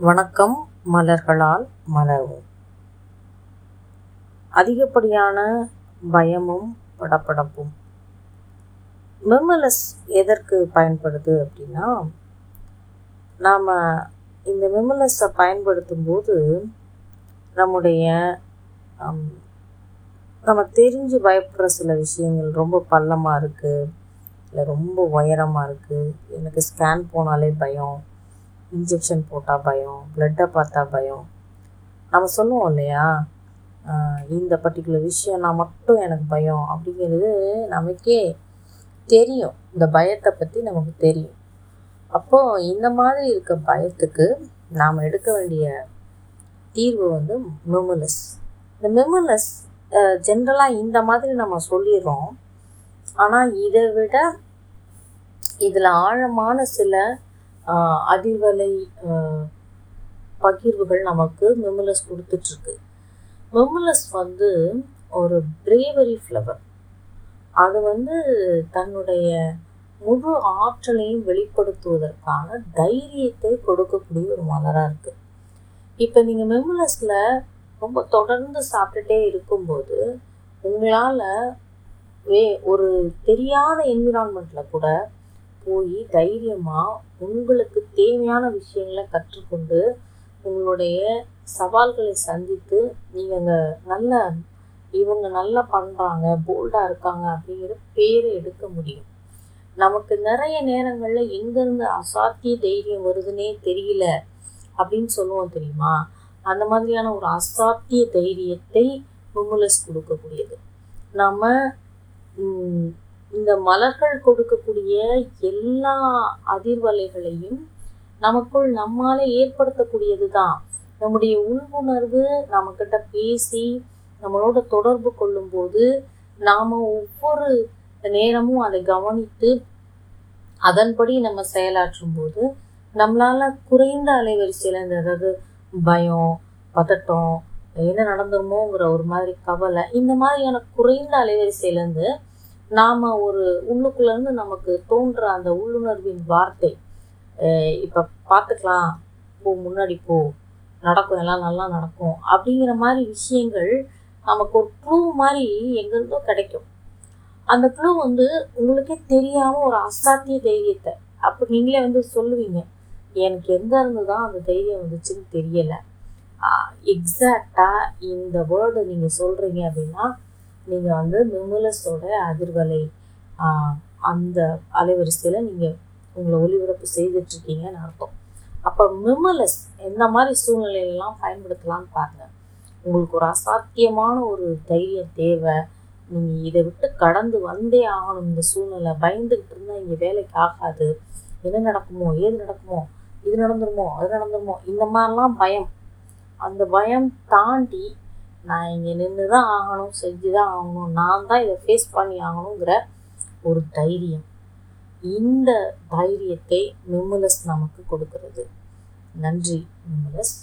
வணக்கம் மலர்களால் மலர்வோம் அதிகப்படியான பயமும் படப்படப்பும் மெமலஸ் எதற்கு பயன்படுது அப்படின்னா நாம் இந்த மெமலஸை பயன்படுத்தும் போது நம்முடைய நம்ம தெரிஞ்சு பயப்படுற சில விஷயங்கள் ரொம்ப பள்ளமாக இருக்குது இல்லை ரொம்ப உயரமாக இருக்குது எனக்கு ஸ்கேன் போனாலே பயம் இன்ஜெக்ஷன் போட்டால் பயம் பிளட்டை பார்த்தா பயம். நம்ம சொல்லுவோம் இல்லையா? இந்த பர்டிகுலர் விஷயம்னா மட்டும் எனக்கு பயம் அப்படிங்கிறது நமக்கே தெரியும். இந்த பயத்தை பற்றி நமக்கு தெரியும். அப்போது இந்த மாதிரி இருக்க பயத்துக்கு நாம் எடுக்க வேண்டிய தீர்வு வந்து மெமுலஸ் இந்த மெமுலஸ் ஜென்ரலாக இந்த மாதிரி நம்ம சொல்லிடுறோம். ஆனால் இதை விட இதில் ஆழமான சில அதிர்வலை பகிர்வுகள் நமக்கு மெமுலஸ் கொடுத்துட்ருக்கு. மெமுலஸ் வந்து ஒரு பிரேவரி ஃப்ளவர் அது வந்து தன்னுடைய முழு ஆற்றலையும் வெளிப்படுத்துவதற்கான தைரியத்தை கொடுக்கக்கூடிய ஒரு மலராக இருக்குது இப்போ நீங்கள் மெமுலஸில் ரொம்ப தொடர்ந்து சாப்பிட்டுட்டே இருக்கும்போது உங்களால் வே ஒரு தெரியாத என்விரான்மெண்ட்டில் கூட போய் தைரியமாக உங்களுக்கு தேவையான விஷயங்களை கற்றுக்கொண்டு உங்களுடைய சவால்களை சந்தித்து நீங்கள் அங்கே நல்ல இவங்க நல்லா பண்ணுறாங்க போல்டாக இருக்காங்க அப்படிங்கிற பேரை எடுக்க முடியும். நமக்கு நிறைய நேரங்களில் எங்கேருந்து அசாத்திய தைரியம் வருதுன்னே தெரியல அப்படின்னு சொல்லுவோம் தெரியுமா? அந்த மாதிரியான ஒரு அசாத்திய தைரியத்தை முமுலஸ் கொடுக்கக்கூடியது. நம்ம இந்த மலர்கள் கொடுக்கக்கூடிய எல்லா அதிர்வலைகளையும் நமக்குள் நம்மால ஏற்படுத்தக்கூடியது தான் நம்முடைய உள்வுணர்வு நம்மக்கிட்ட பேசி நம்மளோட தொடர்பு கொள்ளும்போது நாம் ஒவ்வொரு நேரமும் அதை கவனித்து அதன்படி நம்ம செயலாற்றும் போது நம்மளால குறைந்த அலைவரிசையில் இந்த அதாவது பயம் பதட்டம் என்ன நடந்துருமோங்கிற ஒரு மாதிரி கவலை இந்த மாதிரியான குறைந்த அலைவரிசையிலேருந்து நாம் ஒரு உள்ளுக்குள்ளேருந்து நமக்கு தோன்ற அந்த உள்ளுணர்வின் வார்த்தை இப்போ பார்த்துக்கலாம் போ முன்னாடி போ நடக்கும் எல்லாம் நல்லா நடக்கும் அப்படிங்கிற மாதிரி விஷயங்கள் நமக்கு ஒரு க்ளூ மாதிரி எங்கிருந்தோ கிடைக்கும். அந்த ப்ளூ வந்து உங்களுக்கே தெரியாமல் ஒரு அசாத்திய தைரியத்தை அப்போ நீங்களே வந்து சொல்லுவீங்க எனக்கு எங்க இருந்து தான் அந்த தைரியம் வந்துச்சுன்னு தெரியலை. எக்ஸாக்டாக இந்த வேர்டு நீங்கள் சொல்கிறீங்க அப்படின்னா நீங்கள் வந்து மிமுலஸோட அதிர்வலை அந்த அலைவரிசையில் நீங்கள் உங்களை ஒளிபரப்பு செய்துட்ருக்கீங்கன்னு அர்த்தம். அப்போ மிமுலஸ் எந்த மாதிரி சூழ்நிலையிலலாம் பயன்படுத்தலாம்னு பாருங்கள் உங்களுக்கு ஒரு அசாத்தியமான ஒரு தைரியம் தேவை. நீங்கள் இதை விட்டு கடந்து வந்தே ஆகணும். இந்த சூழ்நிலை பயந்துக்கிட்டு இருந்தால் இங்கே வேலைக்கு ஆகாது. என்ன நடக்குமோ ஏது நடக்குமோ இது நடந்துருமோ அது நடந்துருமோ இந்த மாதிரிலாம் பயம். அந்த பயம் தாண்டி நான் இங்கே நின்று தான் ஆகணும் செஞ்சு தான் ஆகணும் நான் தான் இதை ஃபேஸ் பண்ணி ஆகணுங்கிற ஒரு தைரியம். இந்த தைரியத்தை மிமுலஸ் நமக்கு கொடுக்கிறது. நன்றி மிம்முலஸ்